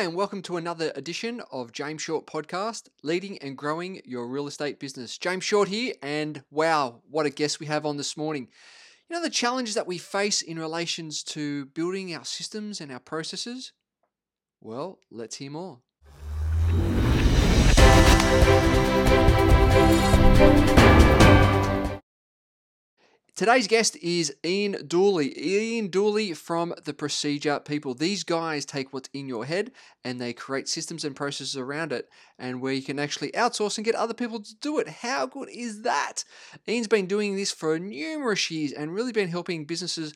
Hi, and welcome to another edition of James Short Podcast, leading and growing your real estate business. James Short here, and wow, what a guest we have on this morning. You know, the challenges that we face in relations to building our systems and our processes? Well, let's hear more. Today's guest is Iain Dooley. Iain Dooley from the Procedure People. These guys take what's in your head and they create systems and processes around it, and where you can actually outsource and get other people to do it. How good is that? Iain's been doing this for numerous years and really been helping businesses.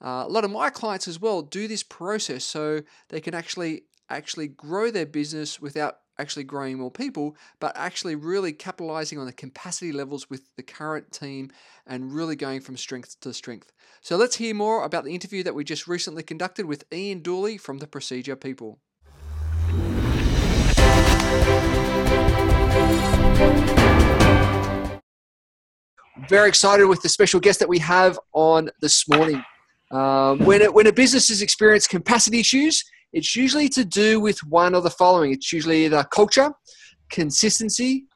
Uh, a lot of my clients as well do this process so they can actually actually grow their business without actually growing more people, but actually really capitalizing on the capacity levels with the current team and really going from strength to strength. So let's hear more about the interview that we just recently conducted with Iain Dooley from the Procedure People. Very excited with the special guest that we have on this morning. Um, when, it, when a business has experienced capacity issues, it's usually to do with one of the following. It's usually either culture, consistency,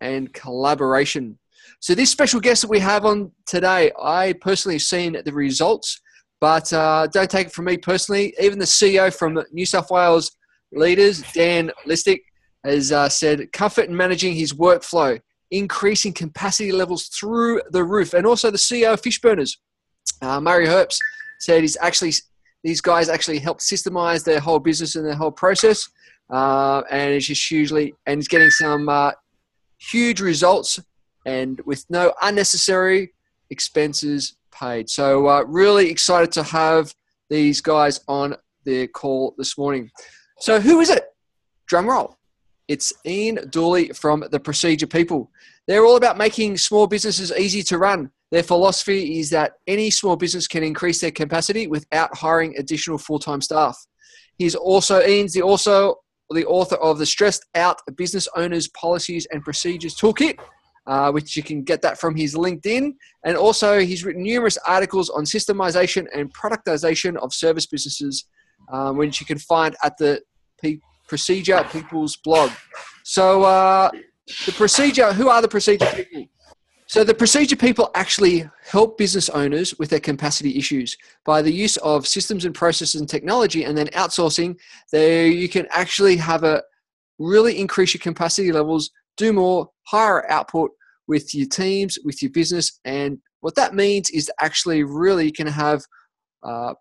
and collaboration. So this special guest that we have on today, I personally have seen the results, but uh, don't take it from me personally. Even the CEO from New South Wales Leaders, Dan Listick, has uh, said comfort in managing his workflow, increasing capacity levels through the roof, and also the CEO of Fishburners, uh, Murray Hurps, said he's actually these guys actually help systemize their whole business and their whole process. Uh, and it's just hugely, and it's getting some uh, huge results and with no unnecessary expenses paid. So, uh, really excited to have these guys on their call this morning. So, who is it? Drum roll. It's Iain Dooley from the Procedure People. They're all about making small businesses easy to run. Their philosophy is that any small business can increase their capacity without hiring additional full-time staff. He's also Iain's the also the author of the Stressed Out Business Owners Policies and Procedures Toolkit, uh, which you can get that from his LinkedIn. And also, he's written numerous articles on systemization and productization of service businesses, um, which you can find at the P- Procedure People's blog. So, uh, the procedure, who are the procedure people? So the procedure people actually help business owners with their capacity issues. By the use of systems and processes and technology and then outsourcing there you can actually have a really increase your capacity levels do more higher output with your teams with your business. And what that means is actually really you can have uh,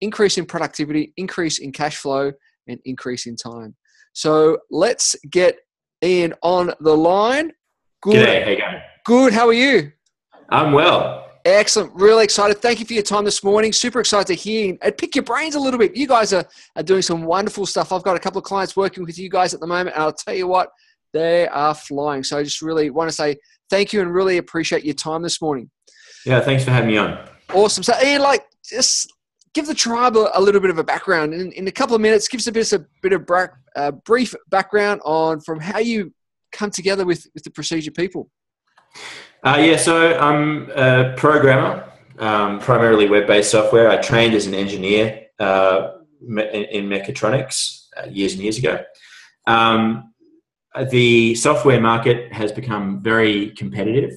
increase in productivity increase in cash flow and increase in time. So let's get iain on the line. Good. G'day, how you going Good. How are you? I'm well. Excellent. Really excited. Thank you for your time this morning. Super excited to hear and pick your brains a little bit. You guys are, are doing some wonderful stuff. I've got a couple of clients working with you guys at the moment, and I'll tell you what, they are flying. So I just really want to say thank you and really appreciate your time this morning. Yeah, thanks for having me on. Awesome. So, Iain, like, just give the tribe a, a little bit of a background in, in, a couple of minutes. Give us a bit, a bit of bra- uh, brief background on from how you come together with, with the procedure people. Uh, yeah, so I'm a programmer, um, primarily web-based software. I trained as an engineer uh, in, in, mechatronics uh, years and years ago. Um, the software market has become very competitive,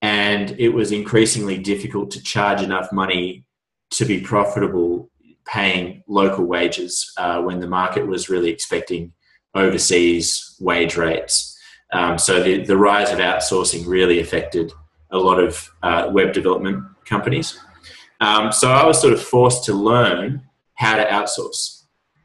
and it was increasingly difficult to charge enough money to be profitable paying local wages uh, when the market was really expecting overseas wage rates. Um, so the, the rise of outsourcing really affected a lot of uh, web development companies. Um, so I was sort of forced to learn how to outsource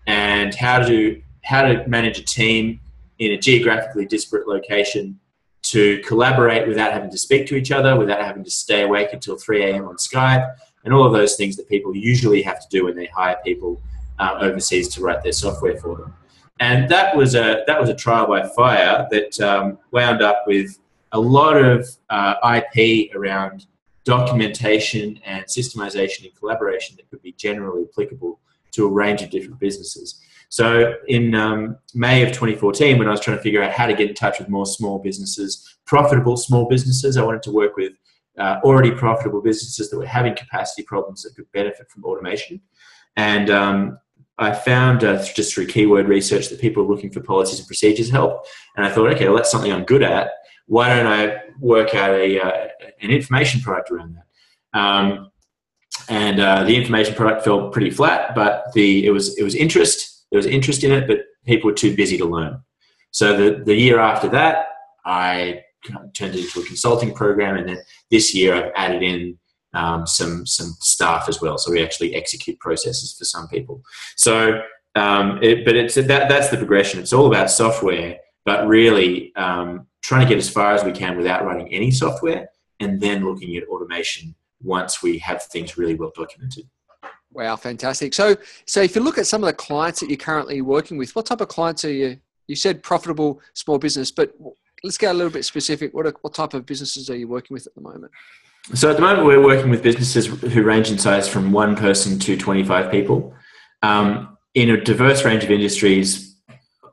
and how to how to manage a team in a geographically disparate location to collaborate without having to speak to each other, without having to stay awake until 3 a.m. on Skype, and all of those things that people usually have to do when they hire people uh, overseas to write their software for them and that was a that was a trial by fire that um, wound up with a lot of uh, IP around documentation and systemization and collaboration that could be generally applicable to a range of different businesses. So in um, May of 2014, when I was trying to figure out how to get in touch with more small businesses, profitable small businesses, I wanted to work with uh, already profitable businesses that were having capacity problems that could benefit from automation. And um, I found uh, just through keyword research that people are looking for policies and procedures help, and I thought, okay, well that's something I'm good at. Why don't I work out a uh, an information product around that? Um, and uh, the information product fell pretty flat, but the it was it was interest. There was interest in it, but people were too busy to learn. So the the year after that, I turned it into a consulting program, and then this year I've added in um, some some staff as well. So we actually execute processes for some people. So, um, it, but it's that that's the progression. It's all about software, but really um, trying to get as far as we can without writing any software, and then looking at automation once we have things really well documented. Wow, fantastic! So, so if you look at some of the clients that you're currently working with, what type of clients are you? You said profitable small business, but let's get a little bit specific. What what type of businesses are you working with at the moment? So at the moment, we're working with businesses who range in size from one person to 25 people um, in a diverse range of industries,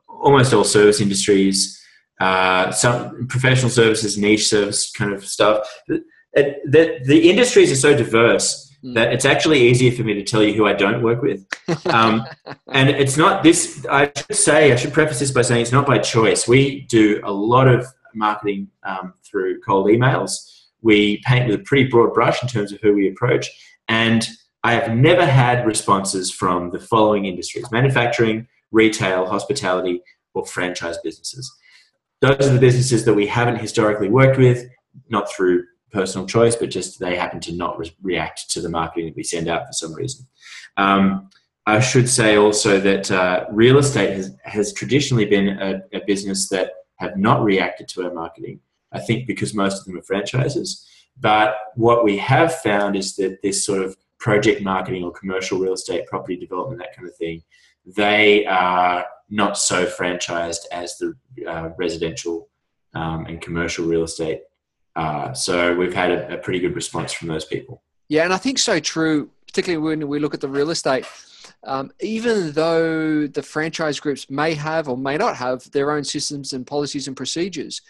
almost all service industries, uh, some professional services, niche service kind of stuff. The, the, the industries are so diverse hmm. that it's actually easier for me to tell you who I don't work with. Um, and it's not this, I should say, I should preface this by saying it's not by choice. We do a lot of marketing um, through cold emails we paint with a pretty broad brush in terms of who we approach. And I have never had responses from the following industries manufacturing, retail, hospitality, or franchise businesses. Those are the businesses that we haven't historically worked with, not through personal choice, but just they happen to not re- react to the marketing that we send out for some reason. Um, I should say also that uh, real estate has, has traditionally been a, a, business that have not reacted to our marketing. I think because most of them are franchises. But what we have found is that this sort of project marketing or commercial real estate, property development, that kind of thing, they are not so franchised as the uh, residential um, and commercial real estate. Uh, so we've had a, a pretty good response from those people. Yeah, and I think so true, particularly when we look at the real estate. Um, even though the franchise groups may have or may not have their own systems and policies and procedures,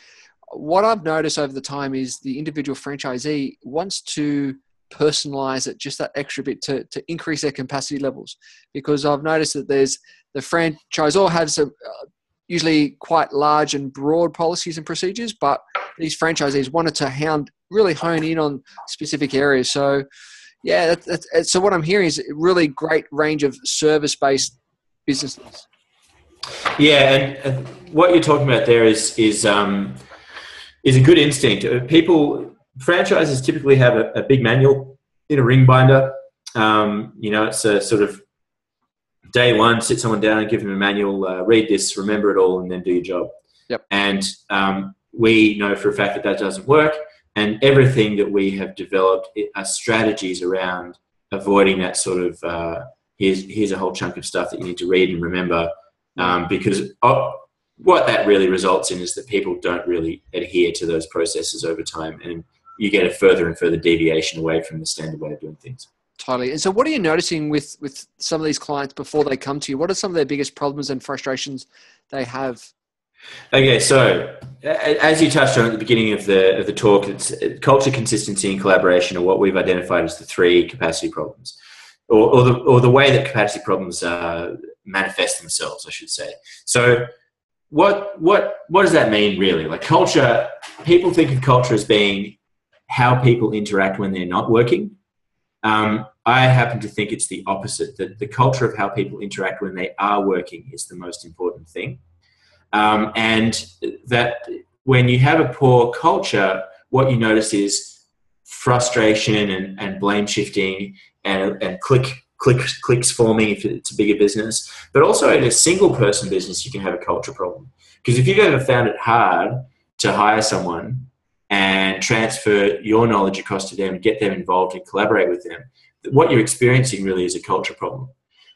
what I've noticed over the time is the individual franchisee wants to personalize it just that extra bit to, to increase their capacity levels because I've noticed that there's the franchisor has a, uh, usually quite large and broad policies and procedures, but these franchisees wanted to hound really hone in on specific areas. So, yeah, that's, that's, so what I'm hearing is a really great range of service based businesses. Yeah, and what you're talking about there is is um, is a good instinct. Uh, people, franchises typically have a, a big manual in a ring binder. Um, you know, it's a sort of day one, sit someone down and give them a manual, uh, read this, remember it all, and then do your job. Yep. And um, we know for a fact that that doesn't work. And everything that we have developed are strategies around avoiding that sort of uh, here's here's a whole chunk of stuff that you need to read and remember um, because oh, what that really results in is that people don't really adhere to those processes over time and you get a further and further deviation away from the standard way of doing things. Totally. And so what are you noticing with with some of these clients before they come to you? What are some of their biggest problems and frustrations they have? Okay so as you touched on at the beginning of the of the talk it's culture consistency and collaboration are what we've identified as the three capacity problems. Or, or the or the way that capacity problems uh, manifest themselves i should say. So what what what does that mean really? Like culture, people think of culture as being how people interact when they're not working. Um, I happen to think it's the opposite. That the culture of how people interact when they are working is the most important thing, um, and that when you have a poor culture, what you notice is frustration and, and blame shifting and, and click clicks clicks forming if it's a bigger business. But also in a single person business, you can have a culture problem because if you've ever found it hard to hire someone and transfer your knowledge across to them get them involved and collaborate with them, what you're experiencing really is a culture problem.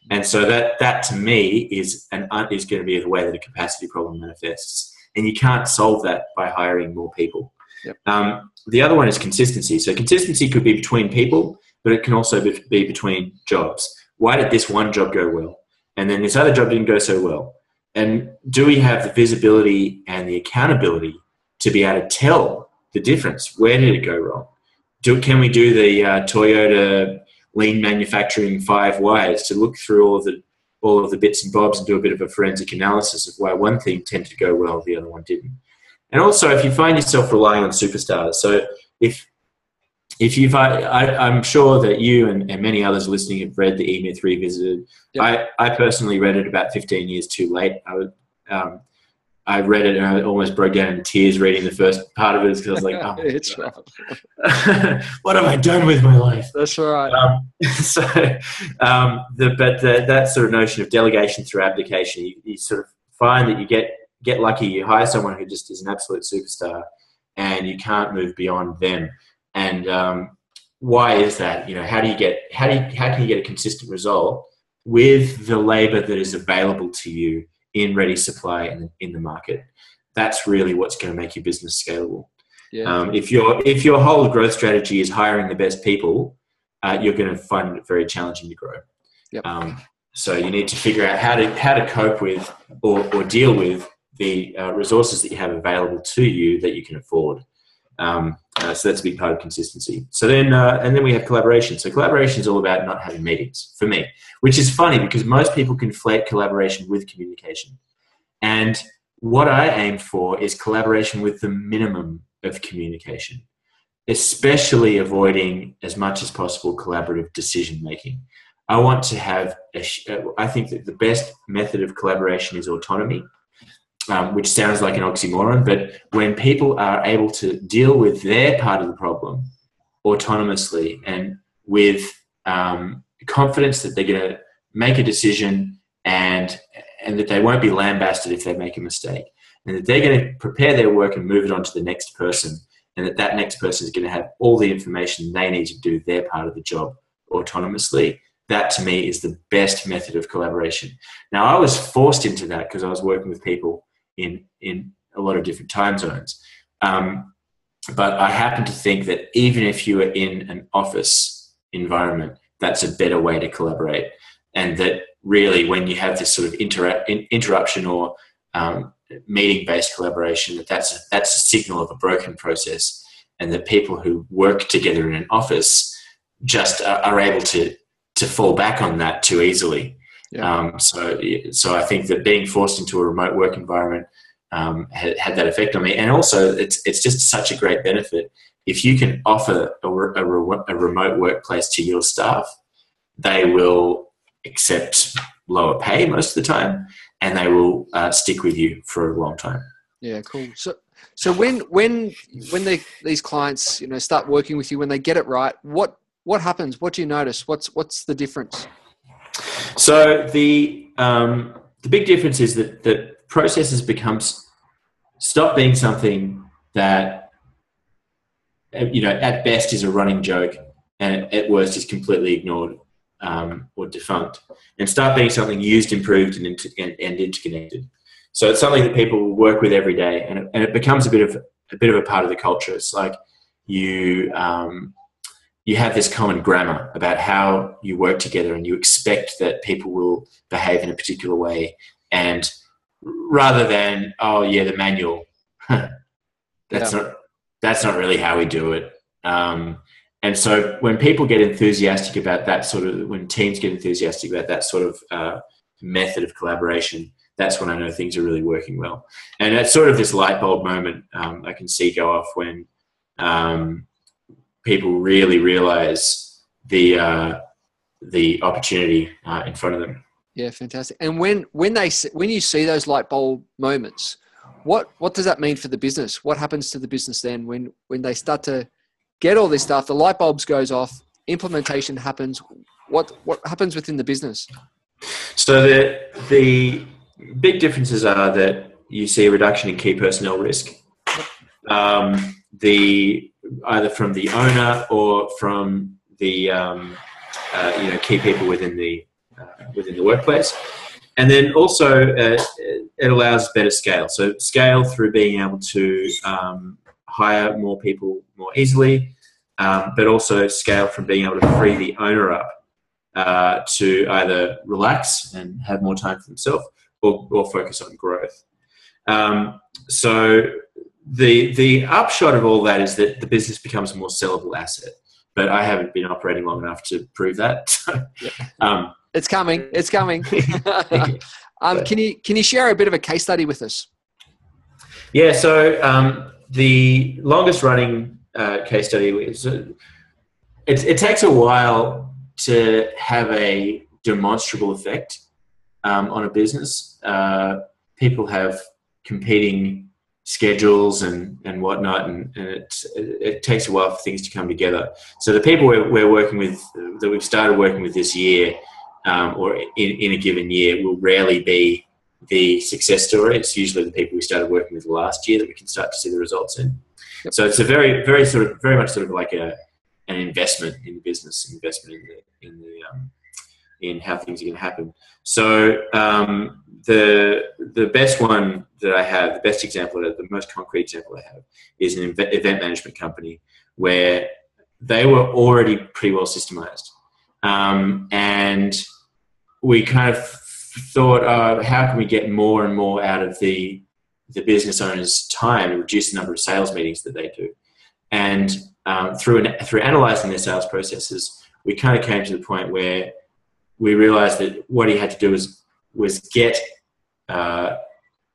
And so that that to me is an uh, is going to be the way that a capacity problem manifests. And you can't solve that by hiring more people. Yep. Um, the other one is consistency. So consistency could be between people, but it can also be between jobs. Why did this one job go well? And then this other job didn't go so well. And do we have the visibility and the accountability to be able to tell the difference? Where did it go wrong? Do, can we do the uh, Toyota lean manufacturing five whys to look through all of the all of the bits and bobs and do a bit of a forensic analysis of why one thing tended to go well, the other one didn't. And also, if you find yourself relying on superstars, so if if you've, I, am sure that you and, and, many others listening have read the E Myth Revisited. Yep. I, I personally read it about 15 years too late. I would, um, I read it and I almost broke down in tears reading the first part of it because I was like, oh, it's what have I done with my life? That's right. Um, so, um, the, but the, that sort of notion of delegation through abdication, you, you, sort of find that you get get lucky, you hire someone who just is an absolute superstar, and you can't move beyond them. And um, why is that? You know, how do you get how do you, how can you get a consistent result with the labor that is available to you in ready supply in, in the market? That's really what's going to make your business scalable. Yeah. Um, if your if your whole growth strategy is hiring the best people, uh, you're going to find it very challenging to grow. Yep. Um, so you need to figure out how to how to cope with or, or deal with the uh, resources that you have available to you that you can afford. Um, uh, so that's a big part of consistency. So then, uh, and then we have collaboration. So collaboration is all about not having meetings for me, which is funny because most people conflate collaboration with communication. And what I aim for is collaboration with the minimum of communication, especially avoiding as much as possible collaborative decision making. I want to have, a, I think that the best method of collaboration is autonomy um, which sounds like an oxymoron, but when people are able to deal with their part of the problem autonomously and with um, confidence that they're going to make a decision and and that they won't be lambasted if they make a mistake, and that they're going to prepare their work and move it on to the next person, and that that next person is going to have all the information they need to do their part of the job autonomously. That to me is the best method of collaboration. Now, I was forced into that because I was working with people in in a lot of different time zones. Um, but I happen to think that even if you are in an office environment, that's a better way to collaborate. And that really, when you have this sort of inter- interruption or um, meeting-based collaboration, that that's a, that's a signal of a broken process, and that people who work together in an office just are, are able to to fall back on that too easily. Yeah. Um, so, so I think that being forced into a remote work environment um, had, had, that effect on me. And also, it's it's just such a great benefit if you can offer a, a, a remote workplace to your staff. They will accept lower pay most of the time, and they will uh, stick with you for a long time. Yeah, cool. So, so when when when they, these clients you know start working with you, when they get it right, what what happens? What do you notice? What's what's the difference? So the um, the big difference is that that processes becomes stop being something that you know at best is a running joke and at worst is completely ignored um, or defunct, and start being something used, improved, and, inter- and, and, interconnected. So it's something that people work with every day, and it, and it becomes a bit of a bit of a part of the culture. It's like you um, you have this common grammar about how you work together and you expect that people will behave in a particular way and rather than oh yeah the manual. That's yeah. not that's not really how we do it. Um, and so when people get enthusiastic about that sort of when teams get enthusiastic about that sort of uh, method of collaboration that's when i know things are really working well. And it's sort of this light bulb moment um, i can see go off when um, people really realize the uh, the opportunity uh, in front of them. Yeah, fantastic. And when when they when you see those light bulb moments, what what does that mean for the business? What happens to the business then when when they start to get all this stuff? The light bulbs goes off. Implementation happens. What what happens within the business? So the the big differences are that you see a reduction in key personnel risk. Um, the either from the owner or from the um, uh, you know key people within the uh, within the workplace. And then also uh, it allows better scale. So scale through being able to um, hire more people more easily, um, but also scale from being able to free the owner up uh, to either relax and have more time for themselves or, or focus on growth. Um, so the the upshot of all that is that the business becomes a more sellable asset. But I haven't been operating long enough to prove that. um, It's coming. It's coming. um, can you can you share a bit of a case study with us? Yeah. So um, the longest running uh, case study is uh, it, it takes a while to have a demonstrable effect um, on a business. Uh, people have competing schedules and, and whatnot, and, and it, it, takes a while for things to come together. So the people we're, we're working with, that we've started working with this year, um, or in, in a given year, will rarely be the success story. It's usually the people we started working with last year that we can start to see the results in. Yep. So it's a very, very sort of, very much sort of like a, an investment in the business, investment in the, in the, um, in how things are going to happen. So um, the the best one that I have, the best example, the most concrete example I have, is an event management company where they were already pretty well systemized, um, and we kind of thought, uh, how can we get more and more out of the the business owner's time and reduce the number of sales meetings that they do, and um, through an, through analyzing their sales processes, we kind of came to the point where we realized that what he had to do was was get uh,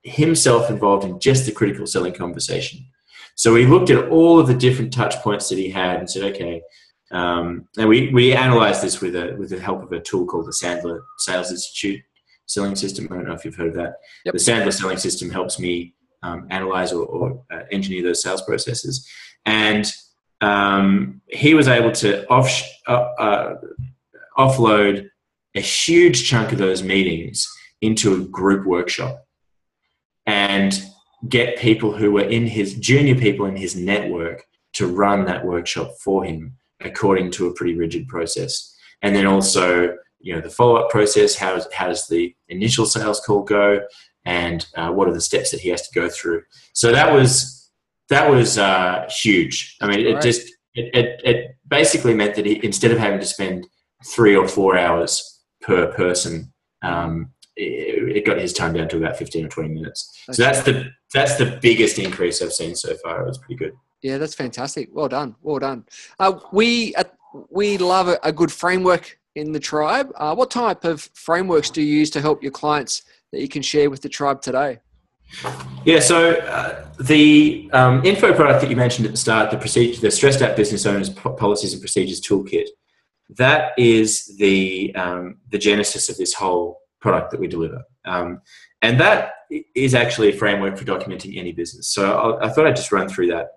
himself involved in just the critical selling conversation. So we looked at all of the different touch points that he had and said, okay, um, and we, we analyzed this with a, with the help of a tool called the Sandler Sales Institute selling system. I don't know if you've heard of that. Yep. The Sandler selling system helps me um, analyze or, or uh, engineer those sales processes. And um, he was able to off, uh, uh, offload a huge chunk of those meetings into a group workshop and get people who were in his junior people in his network to run that workshop for him according to a pretty rigid process. And then also you know the follow-up process how, does, how does the initial sales call go? And uh, what are the steps that he has to go through? So that was that was uh, huge. I mean it right. just it, it, it basically meant that he, instead of having to spend three or four hours per person. Um, it, it, got his time down to about 15 or 20 minutes. so that's the that's the biggest increase I've seen so far. It was pretty good. Yeah, that's fantastic. Well done. Well done. Uh, we uh, we love a, a, good framework in the tribe. Uh, what type of frameworks do you use to help your clients that you can share with the tribe today? Yeah, so uh, the um, info product that you mentioned at the start, the procedure, the stressed out business owners policies and procedures toolkit, that is the um, the genesis of this whole product that we deliver. Um, and that is actually a framework for documenting any business. So I'll, i thought I'd just run through that.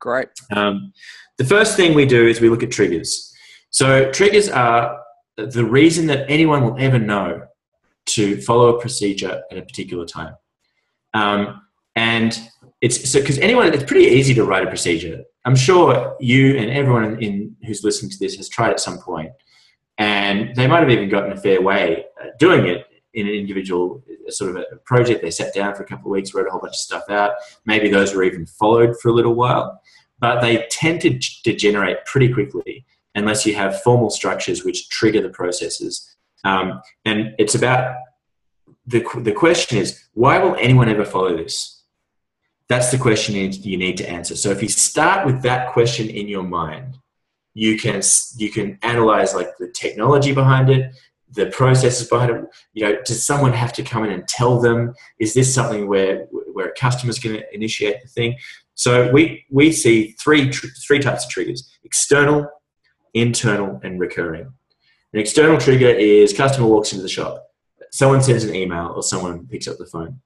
Great. Um, the first thing we do is we look at triggers. So triggers are the reason that anyone will ever know to follow a procedure at a particular time. Um, and it's so because anyone, it's pretty easy to write a procedure. I'm sure you and everyone in, who's listening to this has tried at some point, and they might have even gotten a fair way doing it in an individual sort of a project. They sat down for a couple of weeks, wrote a whole bunch of stuff out. Maybe those were even followed for a little while, but they tend to degenerate pretty quickly unless you have formal structures which trigger the processes. Um, and it's about the, the question is why will anyone ever follow this? That's the question you need to answer. So if you start with that question in your mind, you can you can analyze like the technology behind it, the processes behind it. You know, does someone have to come in and tell them? Is this something where where a customer's going to initiate the thing? So we we see three three types of triggers: external, internal, and recurring. An external trigger is customer walks into the shop, someone sends an email, or someone picks up the phone.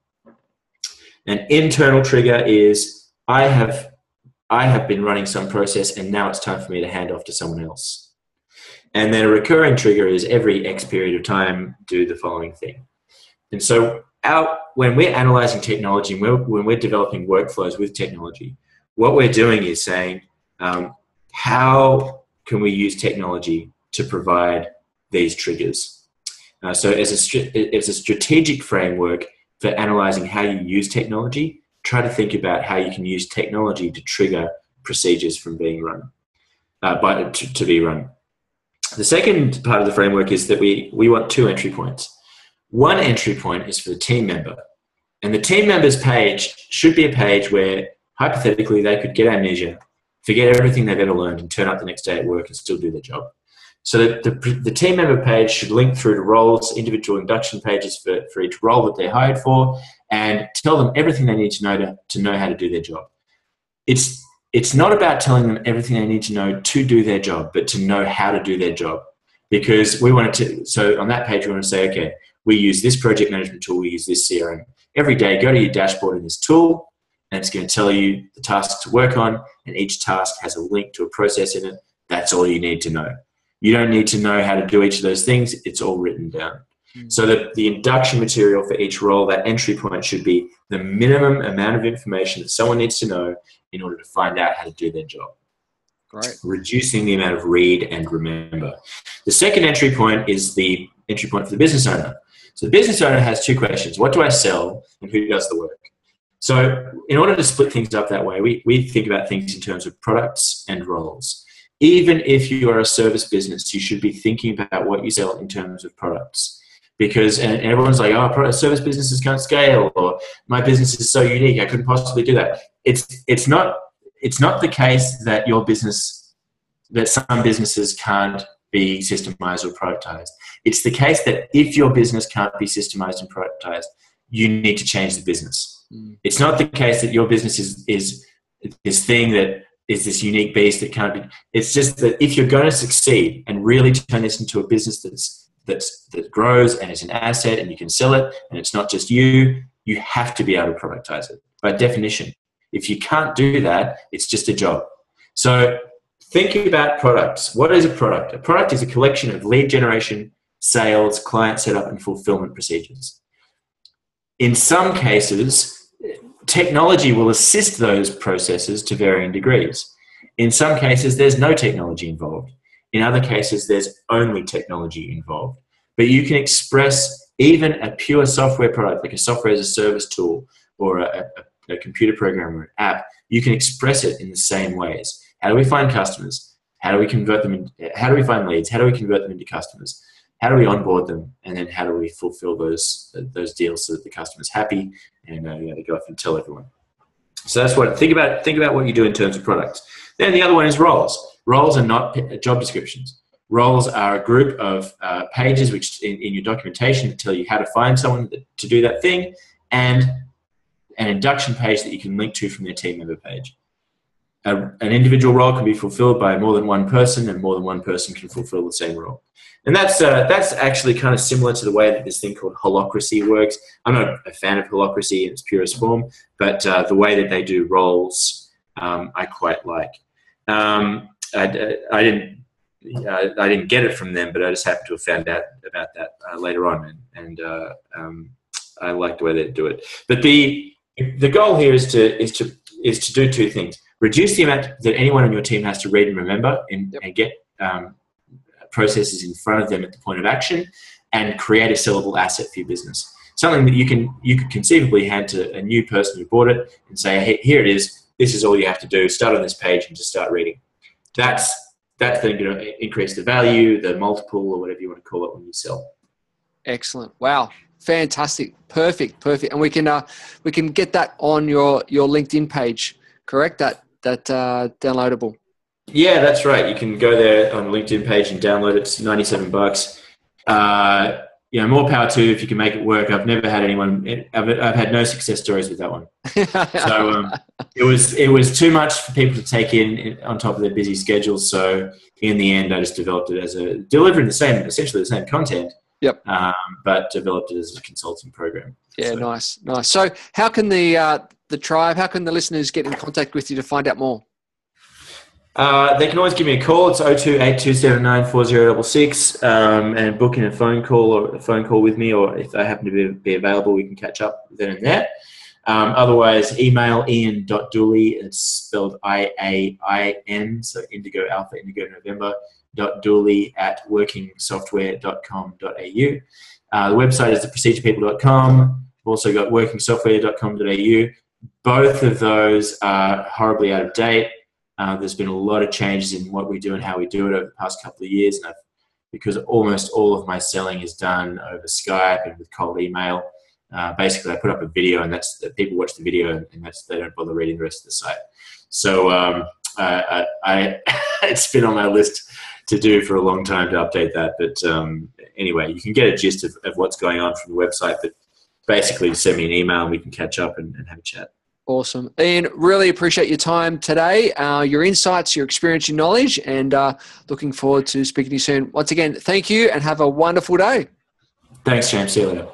An internal trigger is I have I have been running some process and now it's time for me to hand off to someone else. And then a recurring trigger is every X period of time do the following thing. And so our, when we're analyzing technology and we're, when we're developing workflows with technology, what we're doing is saying, um, how can we use technology to provide these triggers? Uh, so as a, as a strategic framework, for analyzing how you use technology, try to think about how you can use technology to trigger procedures from being run, uh, by, to, to be run. The second part of the framework is that we, we want two entry points. One entry point is for the team member, and the team member's page should be a page where hypothetically they could get amnesia, forget everything they've ever learned, and turn up the next day at work and still do their job. So that the, the team member page should link through to roles, individual induction pages for, for each role that they're hired for, and tell them everything they need to know to, to know how to do their job. It's it's not about telling them everything they need to know to do their job, but to know how to do their job. Because we wanted to, so on that page, we want to say, okay, we use this project management tool, we use this CRM. Every day, go to your dashboard in this tool, and it's going to tell you the tasks to work on, and each task has a link to a process in it. That's all you need to know. You don't need to know how to do each of those things, it's all written down. Mm. So that the induction material for each role, that entry point should be the minimum amount of information that someone needs to know in order to find out how to do their job. Right. Reducing the amount of read and remember. The second entry point is the entry point for the business owner. So the business owner has two questions. What do I sell and who does the work? So in order to split things up that way, we, we think about things in terms of products and roles. Even if you are a service business, you should be thinking about what you sell in terms of products because and everyone's like, oh, service businesses can't scale, or my business is so unique, I couldn't possibly do that. It's it's not it's not the case that your business that some businesses can't be systemized or productized. It's the case that if your business can't be systemized and productized, you need to change the business. Mm. It's not the case that your business is is this thing that is this unique beast that can't be. It's just that if you're going to succeed and really turn this into a business that's that's, that grows and is an asset and you can sell it and it's not just you, you have to be able to productize it by definition. If you can't do that, it's just a job. So think about products. What is a product? A product is a collection of lead generation, sales, client setup, and fulfillment procedures. In some cases, technology will assist those processes to varying degrees. In some cases, there's no technology involved. In other cases, there's only technology involved. But you can express even a pure software product, like a software as a service tool or a, a, a computer program or an app, you can express it in the same ways. How do we find customers? How do we convert them? In, how do we find leads? How do we convert them into customers? How do we onboard them? And then how do we fulfill those those deals so that the customer's happy and uh, know, they go off and tell everyone? So that's what think about. Think about what you do in terms of products. Then the other one is roles. Roles are not job descriptions. Roles are a group of uh, pages which in, in, your documentation that tell you how to find someone to do that thing and an induction page that you can link to from their team member page. A, an individual role can be fulfilled by more than one person and more than one person can fulfill the same role. And that's, uh, that's actually kind of similar to the way that this thing called holacracy works. I'm not a fan of holacracy in its purest form, but uh, the way that they do roles um, I quite like. Um, I, I didn't I didn't get it from them, but I just happened to have found out about that uh, later on, and, and uh, um, I like the way they do it. But the the goal here is to is to is to do two things: reduce the amount that anyone on your team has to read and remember, and, yep. and get um, processes in front of them at the point of action, and create a sellable asset for your business. Something that you can you could conceivably hand to a new person who bought it and say, "Hey, here it is. This is all you have to do. Start on this page and just start reading." that's that's then going to increase the value, the multiple, or whatever you want to call it when you sell. Excellent! Wow, fantastic, perfect, perfect. And we can uh, we can get that on your your LinkedIn page, correct? That that uh, downloadable. Yeah, that's right. You can go there on LinkedIn page and download it. It's ninety seven bucks. Uh, you know, more power to if you can make it work. I've never had anyone. I've, I've had no success stories with that one. so um, it was it was too much for people to take in on top of their busy schedules. So in the end, I just developed it as a delivering the same, essentially the same content. Yep. Um, but developed it as a consulting program. Yeah, so. nice, nice. So how can the uh, the tribe, how can the listeners get in contact with you to find out more? Uh, they can always give me a call. It's 0282794066 um, and book in a phone call or a phone call with me, or if they happen to be, be available, we can catch up then and there. Um, otherwise, email iain.dooley, it's spelled I A I N, so Indigo Alpha, Indigo November, dot dooley at workingsoftware.com.au. Uh, the website is the theprocedurepeople.com. We've also got workingsoftware.com.au. Both of those are horribly out of date. Uh, there's been a lot of changes in what we do and how we do it over the past couple of years, and I've, because almost all of my selling is done over Skype and with cold email. Uh, basically, I put up a video, and that's people watch the video, and that's they don't bother reading the rest of the site. So um, I, I, it's been on my list to do for a long time to update that. But um, anyway, you can get a gist of, of what's going on from the website. But basically, send me an email and we can catch up and, and have a chat. Awesome. Iain, really appreciate your time today, uh, your insights, your experience, your knowledge, and uh, looking forward to speaking to you soon. Once again, thank you and have a wonderful day. Thanks, James. See you later.